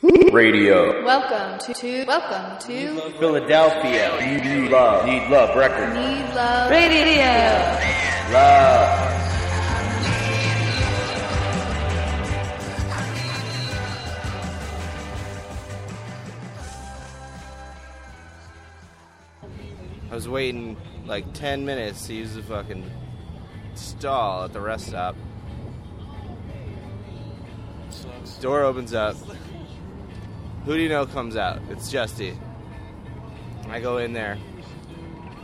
Radio. Welcome to, to welcome to Philadelphia. Need love. Need love record. Need Love Radio. Love. I was waiting like 10 minutes to use the fucking stall at the rest stop. Door opens up. Who do you know comes out? It's Justy. I go in there,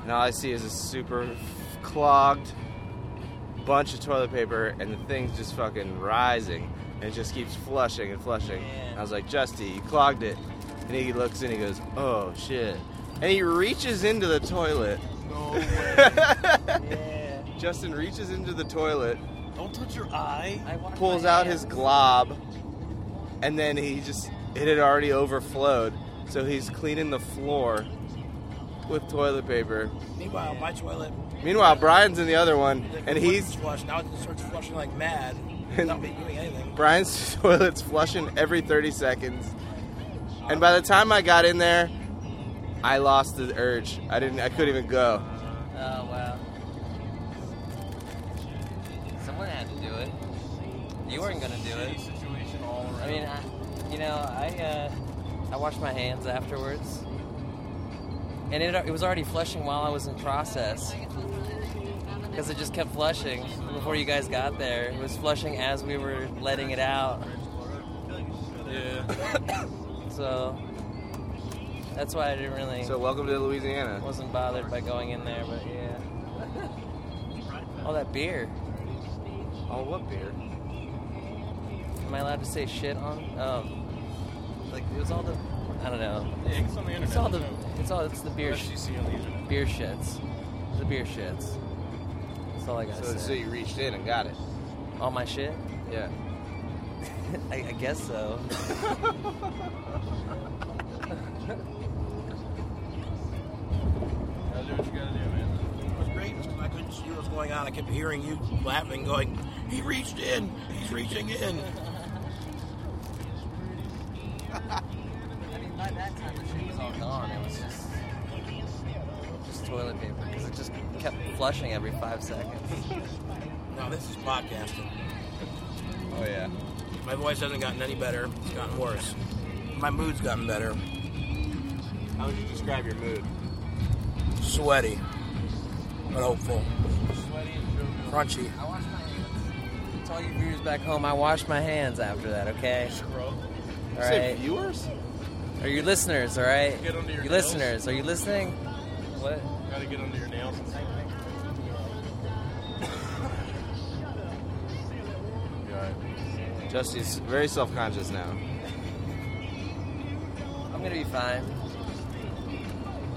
and all I see is a super clogged bunch of toilet paper, and the thing's just fucking rising, and it just keeps flushing and flushing. I was like, Justy, you clogged it. And he looks in, and he goes, oh shit. And he reaches into the toilet. Justin reaches into the toilet, Don't touch your eye. pulls out his glob, and then he just it had already overflowed, so he's cleaning the floor with toilet paper. Meanwhile, my toilet, Meanwhile, Brian's in the other one, the and he's was flushed. Now it starts flushing like mad. Not me doing anything. Brian's toilet's flushing every 30 seconds. And by the time I got in there, I lost the urge. I didn't. I couldn't even go. Oh wow. Someone had to do it. You weren't gonna do it. I mean, I, you know, I uh, I washed my hands afterwards, and it it was already flushing while I was in process. Because it just kept flushing before you guys got there. It was flushing as we were letting it out. Yeah. So that's why I didn't really So welcome to Louisiana. wasn't bothered by going in there, but yeah. All that beer. Oh, what beer? Am I allowed to say shit on? Um, like it was all the, I don't know. Yeah, it's on the internet. It's all the, it's all, it's the beer, Beer sh- you see on the internet. beer shits, the beer shits. That's all I gotta So, so you reached in and got it. all my shit? Yeah. I, I guess so. Do what you gotta do, man. It was great. I couldn't see what was going on. I kept hearing you laughing, going, "He reached in. He's reaching in." Mean, that time the shit was all gone. It was just, just toilet paper because it just kept flushing every five seconds. Now this is podcasting. Oh yeah. My voice hasn't gotten any better. It's gotten worse. My mood's gotten better. How would you describe your mood? Sweaty, but hopeful. Sweaty and Crunchy. I washed my hands. To all you viewers back home, I washed my hands after that. Okay. All right. viewers? Are you listeners? All right. Get under your you nails. listeners, are you listening? What? Gotta get under your nails. Justy's very self-conscious now. I'm gonna be fine.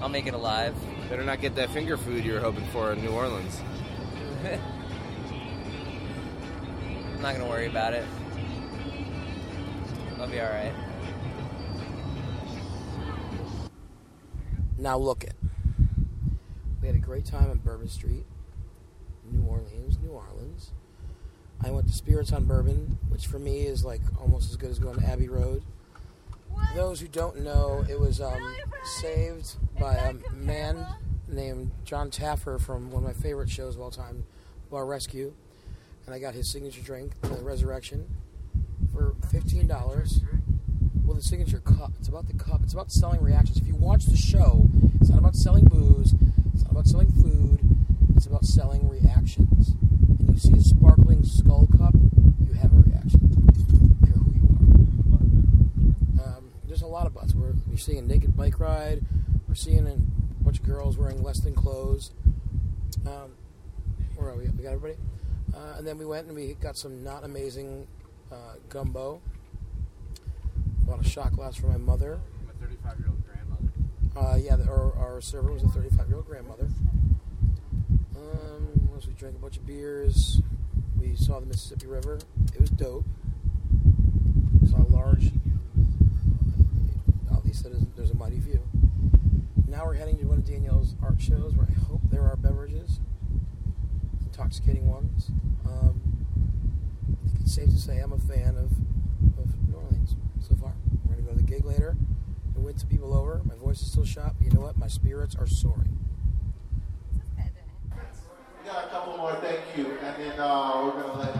I'll make it alive. Better not get that finger food you were hoping for in New Orleans. I'm not gonna worry about it. I'll be all right. Now look it. We had a great time on Bourbon Street, New Orleans, New Orleans. I went to Spirits on Bourbon, which for me is like almost as good as going to Abbey Road. For those who don't know, it was um, saved by a man named John Taffer from one of my favorite shows of all time, Bar Rescue. And I got his signature drink, the Resurrection, for $15. Well, the signature cup. It's about the cup. It's about selling reactions. If you watch the show, it's not about selling booze. It's not about selling food. It's about selling reactions. And you see a sparkling skull cup, you have a reaction. Care who you are. Um, there's a lot of butts. We're, we're seeing a naked bike ride. We're seeing a bunch of girls wearing less than clothes. Um, where are we? We got everybody. Uh, and then we went and we got some not amazing uh, gumbo. Bought a shot glass for my mother. I'm a 35-year-old grandmother. Uh, yeah, the, our, our server was a 35 year old grandmother. Um, we drank a bunch of beers. We saw the Mississippi River. It was dope. We saw a large. Ali said there's- there's a mighty view. Now we're heading to one of Danielle's art shows where I hope there are beverages, intoxicating ones. Um, I think it's safe to say I'm a fan of, of New Orleans so far. Gig later and went to people over. My voice is still shot, but you know what? My spirits are soaring. We got a couple more, thank you, and then uh, we're gonna let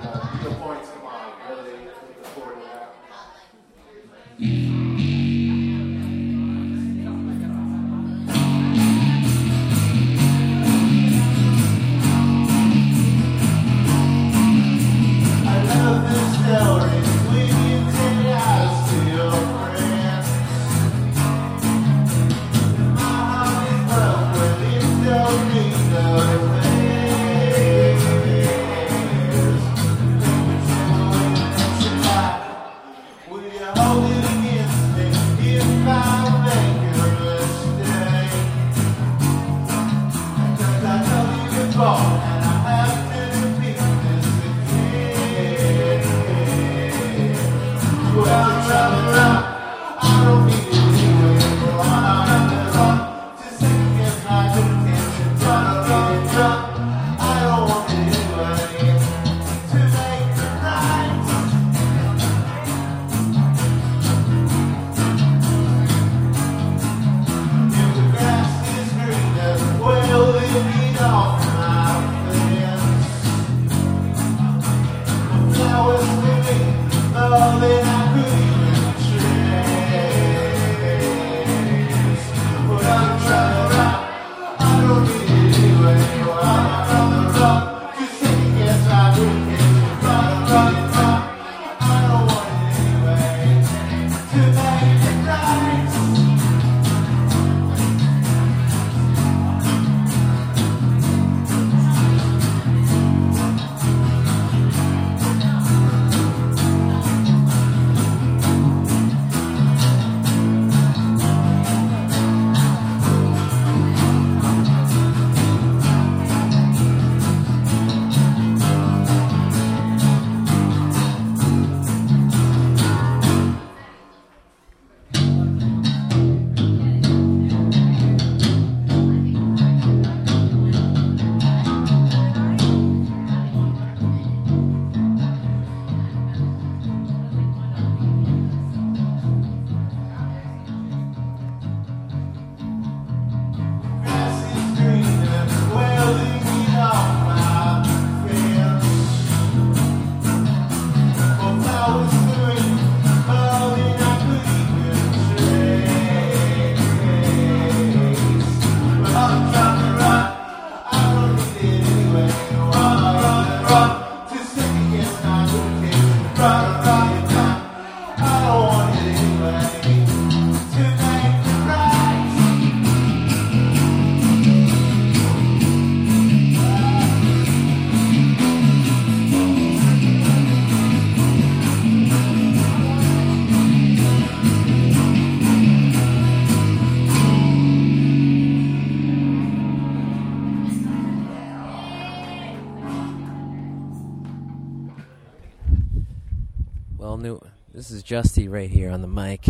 This is Justy right here on the mic.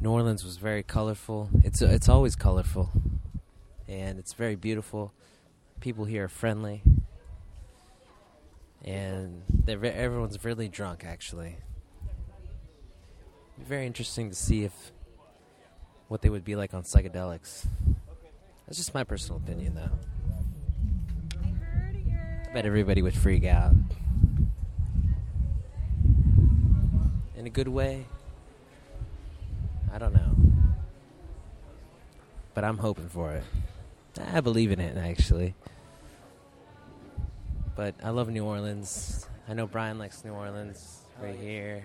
New Orleans was very colorful. It's uh, it's always colorful, and it's very beautiful. People here are friendly, and they're everyone's really drunk. Actually, very interesting to see if what they would be like on psychedelics. That's just my personal opinion, though. I bet everybody would freak out. In a good way? I don't know. But I'm hoping for it. I believe in it, actually. But I love New Orleans. I know Brian likes New Orleans right here.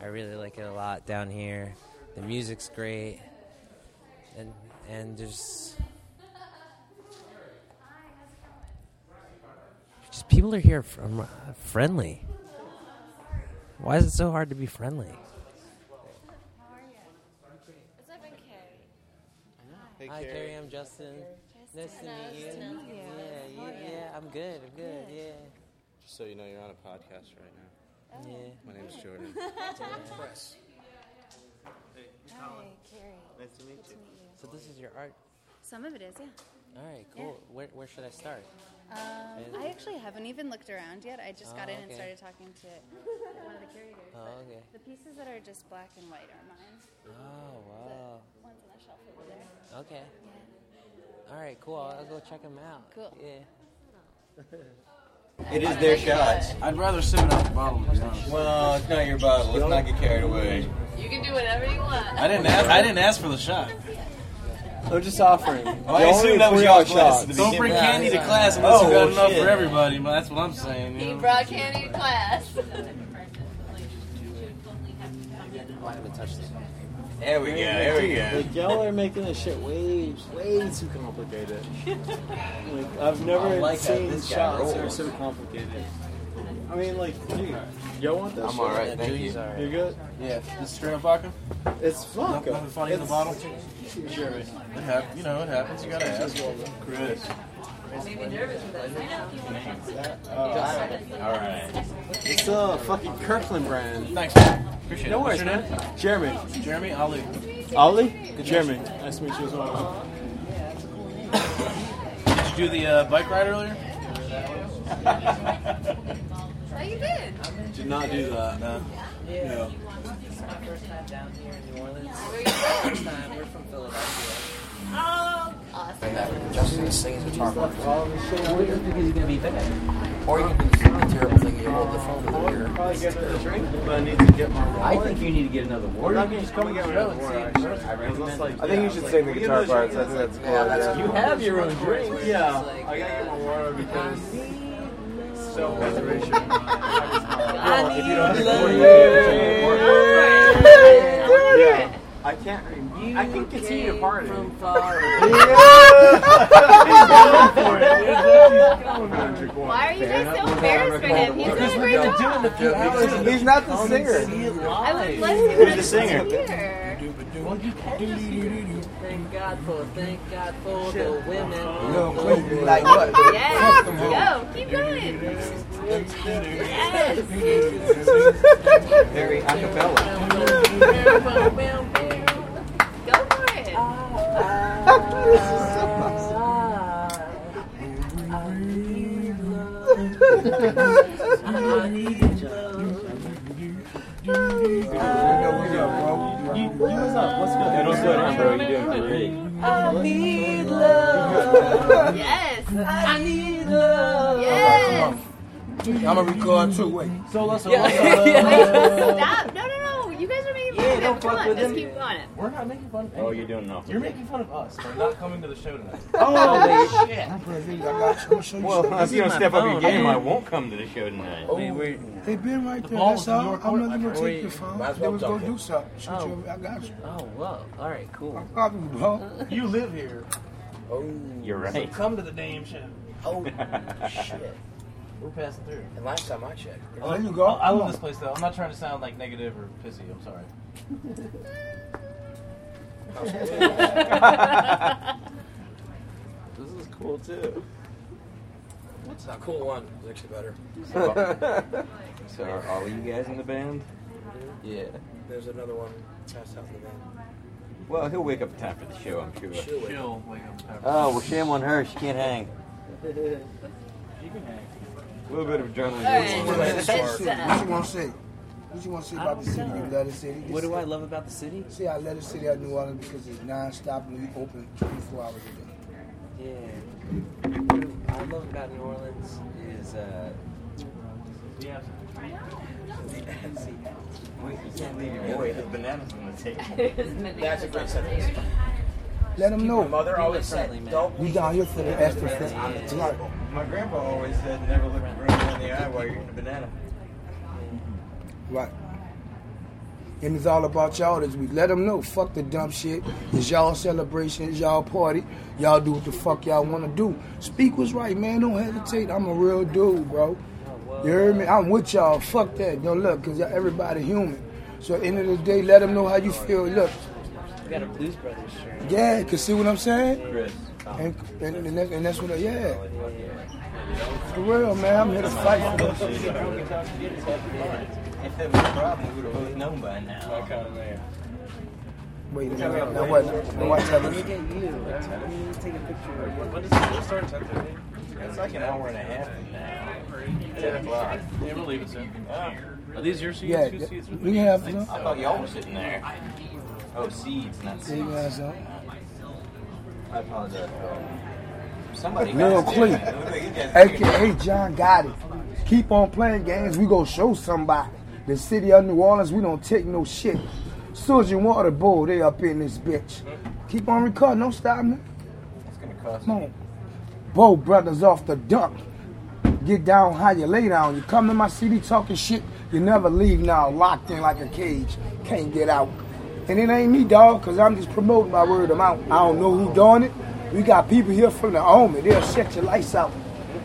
I really like it a lot down here. The music's great. And and just just people are here from uh, friendly. Why is it so hard to be friendly? Hey, Hi, Carrie. I'm Justin. Nice to meet you. Yeah, yeah, yeah. I'm good. I'm good. Yeah. Just so you know, you're on a podcast right now. Oh. Yeah. My name's Jordan. Press. Hi, Carrie. Nice to meet you. So this is your art. Some of it is, yeah. All right, cool. Where, where should I start? Um, I actually haven't even looked around yet. I just got Oh, in and started talking to one of the curators. Oh, okay. The pieces that are just black and white are mine. Oh, wow. The ones on the shelf over there. Okay. All right, cool. I'll, I'll go check them out. Cool. Yeah. It is their shots. I'd rather sip it out the bottle. To be honest. Well, it's not your bottle. Let's not get carried away. You can do whatever you want. I didn't. Ask, I didn't ask for the shot. I'm just offering. Oh, I assumed that was your glass. at Don't bring candy to class unless Oh, you got enough for everybody. But that's what I'm saying. You know? brought candy to class. Oh, I haven't touched it. There we go. There we go. Like y'all are making this shit way, way too complicated. like I've never like seen shots that are so complicated. I mean, like, dude, y'all want this? I'm all right. Thank you. Julie's. You're good. Yeah, this is straight up vodka. It's vodka. Nothing funny in the bottle. Sure, it hap- You know, it happens. You gotta ask. Chris. All right. It's a fucking Kirkland brand. Thanks, man. Appreciate No it. What's worries, your man. name? Jeremy. Jeremy Ali. Ollie? Jeremy. Nice to meet you as well. Did you do the uh, bike ride earlier? Oh, you did. Did not do that. No. Yeah. This is my first time down here in New Orleans. First time. We're from Philadelphia. Awesome. Justin sings guitar. Because he's gonna be back. Or you can do the terrible thing you hold the phone to the ear. Probably get another drink, but I need to get my I think you need to get another water. I can just come and get another water, actually. I think you should sing the guitar parts. I think that's cool. Yeah, that's You have your own drink. Yeah, I gotta get my water because self-preservation. I if you don't have love. Yeah, I can't. I can continue to party. From far Why are you guys so embarrassed for him? He's doing a great job. He's not the singer. I would let him Who's the singer? Here. Thank God for, thank God for the women. Like what? Yes. Go. Keep going. Yes. Very acapella. Go for it. What's good? What's good, bro? You doing great. I need love. I need love. Yes. I need love. Yes. I'm gonna record too. Wait. So let's. Yeah. Stop. No, no, no. You guys are making fun Yeah, of him. don't fuck on. with Just him. keep going. We're not making fun of Oh, you're doing enough. You're making fun of us for not coming to the show tonight. Holy shit. I'm I got you. show you well, if you don't my step up your game. I won't come to the show tonight. Oh. They been right there. That's all. I'm not gonna take your phone. Might They was gonna do something. Shoot Oh. you. I got you. Oh, whoa. All right, cool. I got you, bro. You live here. Oh, You're So right. come to the damn show. oh, shit. We're passing through. And last time I checked, There oh, you go. I, I love this place though. I'm not trying to sound like negative or pissy. I'm sorry. This is cool too. it's not cool one. It's actually better. So are all of you guys in the band? Yeah. There's another one passed out in the van. Well, he'll wake up in time for the show, I'm sure. She'll wait. Chill. Wake up. Oh, well, shame on her. She can't hang. You can hang. A little bit of adrenaline. All right. What It's, you want to say? What you want to say about the city? You love the city? What do I love about the city? See, I love the city of New Orleans because it's non-stop and we open 24 hours a day. Yeah. What I love about New Orleans is, uh, Yeah. Wait, you can't leave your boy. There's bananas on the table. That's a great sentence. Let them know. Mother always said, friendly, man. don't We down here for the extra fest. Tonight. My grandpa always said, never look a girl in the eye while you're eating a banana. Right. And it's all about y'all this week. Let them know. Fuck the dumb shit. It's y'all celebration. It's y'all party. Y'all do what the fuck y'all want to do. Speak what's right, man. Don't hesitate. I'm a real dude, bro. You heard me? I'm with y'all. Fuck that. Don't look, because everybody human. So at the end of the day, let them know how you feel. Look, got a Blues Brothers shirt. yeah, can see what I'm saying? Chris. And, and, and, that's, and that's what I, yeah. For real, man. I'm here to fight for this. If that was a problem, we would have both known by now. kind of man. Wait a minute. Now what? Now what? Tell me. Take a picture. When does it start? 10:30? It's like an hour and a half now. 10 o'clock. Yeah, we'll leave it soon. Are these your seats? Yeah, we can have some. I thought y'all were sitting there. Oh, seeds, not seeds. you can have. I apologize. Somebody Lil it. aka John Gotti. Keep on playing games, we gonna show somebody. The city of New Orleans, we don't take no shit. Suzy Water Bowl, they up in this bitch. Keep on recording, don't stop me. It's gonna cost Come on. Bo brothers off the dump. Get down how you lay down. You come to my city talking shit, you never leave now, locked in like a cage. Can't get out. And it ain't me, dog, because I'm just promoting my word of mouth. I don't know who doing it. We got people here from the Army. They'll shut your lights out.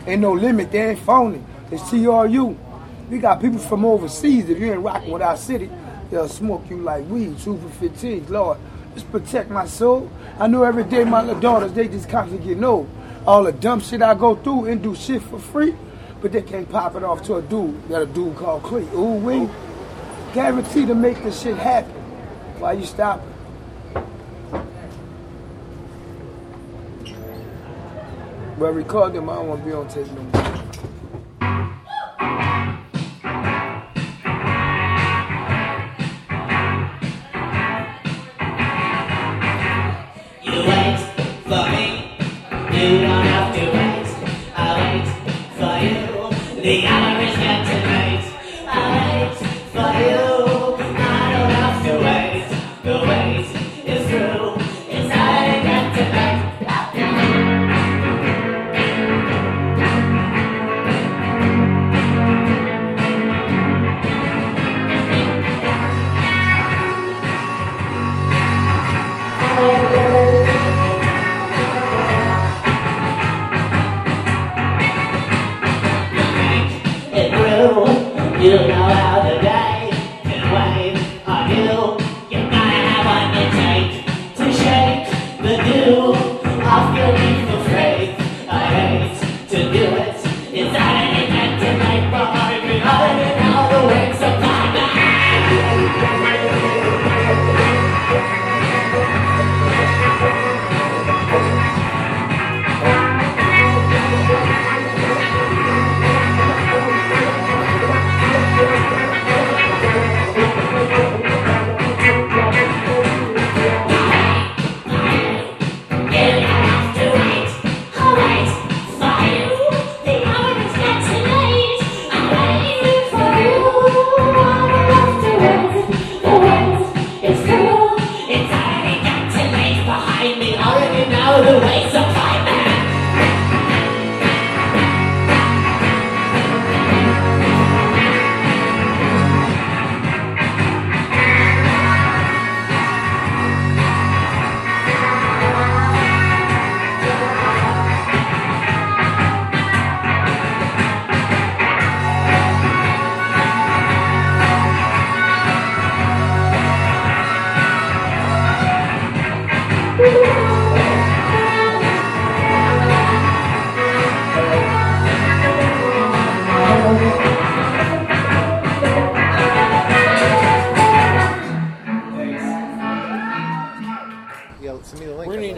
Ain't no limit. They ain't phony. It's TRU. We got people from overseas. If you ain't rocking with our city, they'll smoke you like weed. Two for 15. Lord, just protect my soul. I know every day my little daughters, they just constantly getting old. All the dumb shit I go through and do shit for free, but they can't pop it off to a dude. Got a dude called Clay. Ooh, we guarantee to make this shit happen. Why you stopping? Well, record them. I don't want to be on tape no more. You wait for me. You don't have to wait. I wait for you. The hour is getting late. I wait for you.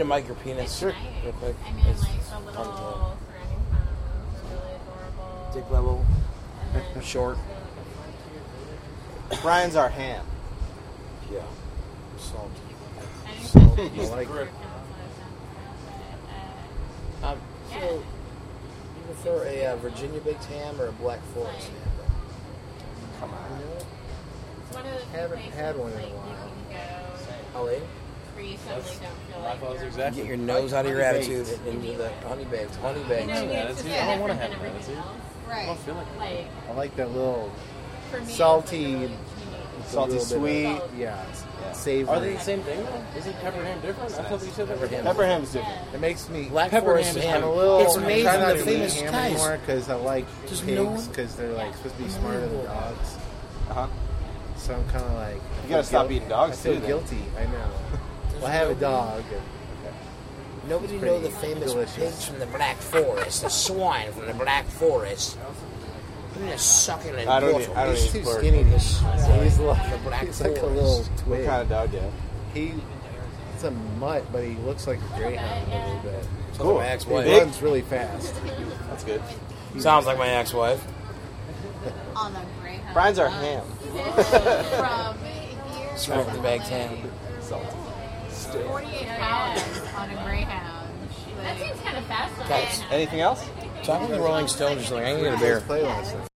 A micro penis. Sure. Real quick. And then It's like the little surrounding really adorable. dick level. Short. Brian's our ham. Yeah. Salt. I think I like it. Um, so, you prefer a uh, Virginia baked ham or a Black Forest ham? Come on. It's one of Haven't had one in a while. You can LA? go where you suddenly don't feel like thought it was you're- exactly. Get your nose out of your attitude baked. and into the honey baked. Honey You know, baked. Yeah, just that's- I don't wanna have than that, everything that's it. else. I don't feel like. Like, I like that little for me, salty, it's a Salty little bit of- sweet. yeah, Yeah. savory. Are they the same thing though? Is it pepper ham different? I thought you said Pepper ham. Pepper ham's different. It makes me Black pepper Forest ham ham. I'm a little. It's I made try from not the famous ham guys. anymore because I like Just pigs no- because they're like supposed to be smarter than dogs. Uh-huh. So I'm kind of like. You gotta stop eating dogs, I feel too, then. guilty. I know. well, I have a dog. And Nobody It's know the famous delicious. pigs from the Black Forest, the swine from the Black Forest. Look at that succulent I don't water. I don't he's eat too pork. skinny to. So he's like, The black he's like a forest. little What kind of dog do you have? He It's a mutt, but he looks like a greyhound a little bit. Cool. my ex-wife. He runs really fast. That's good. Sounds like my ex-wife. On a Greyhound. Brian's our bus. ham. From here. Straight from the bag's ham. 48 pounds on a Greyhound. That seems kind of fast. Guys, Anything else? Talking to the Rolling Stones or something. I'm gonna get a beer.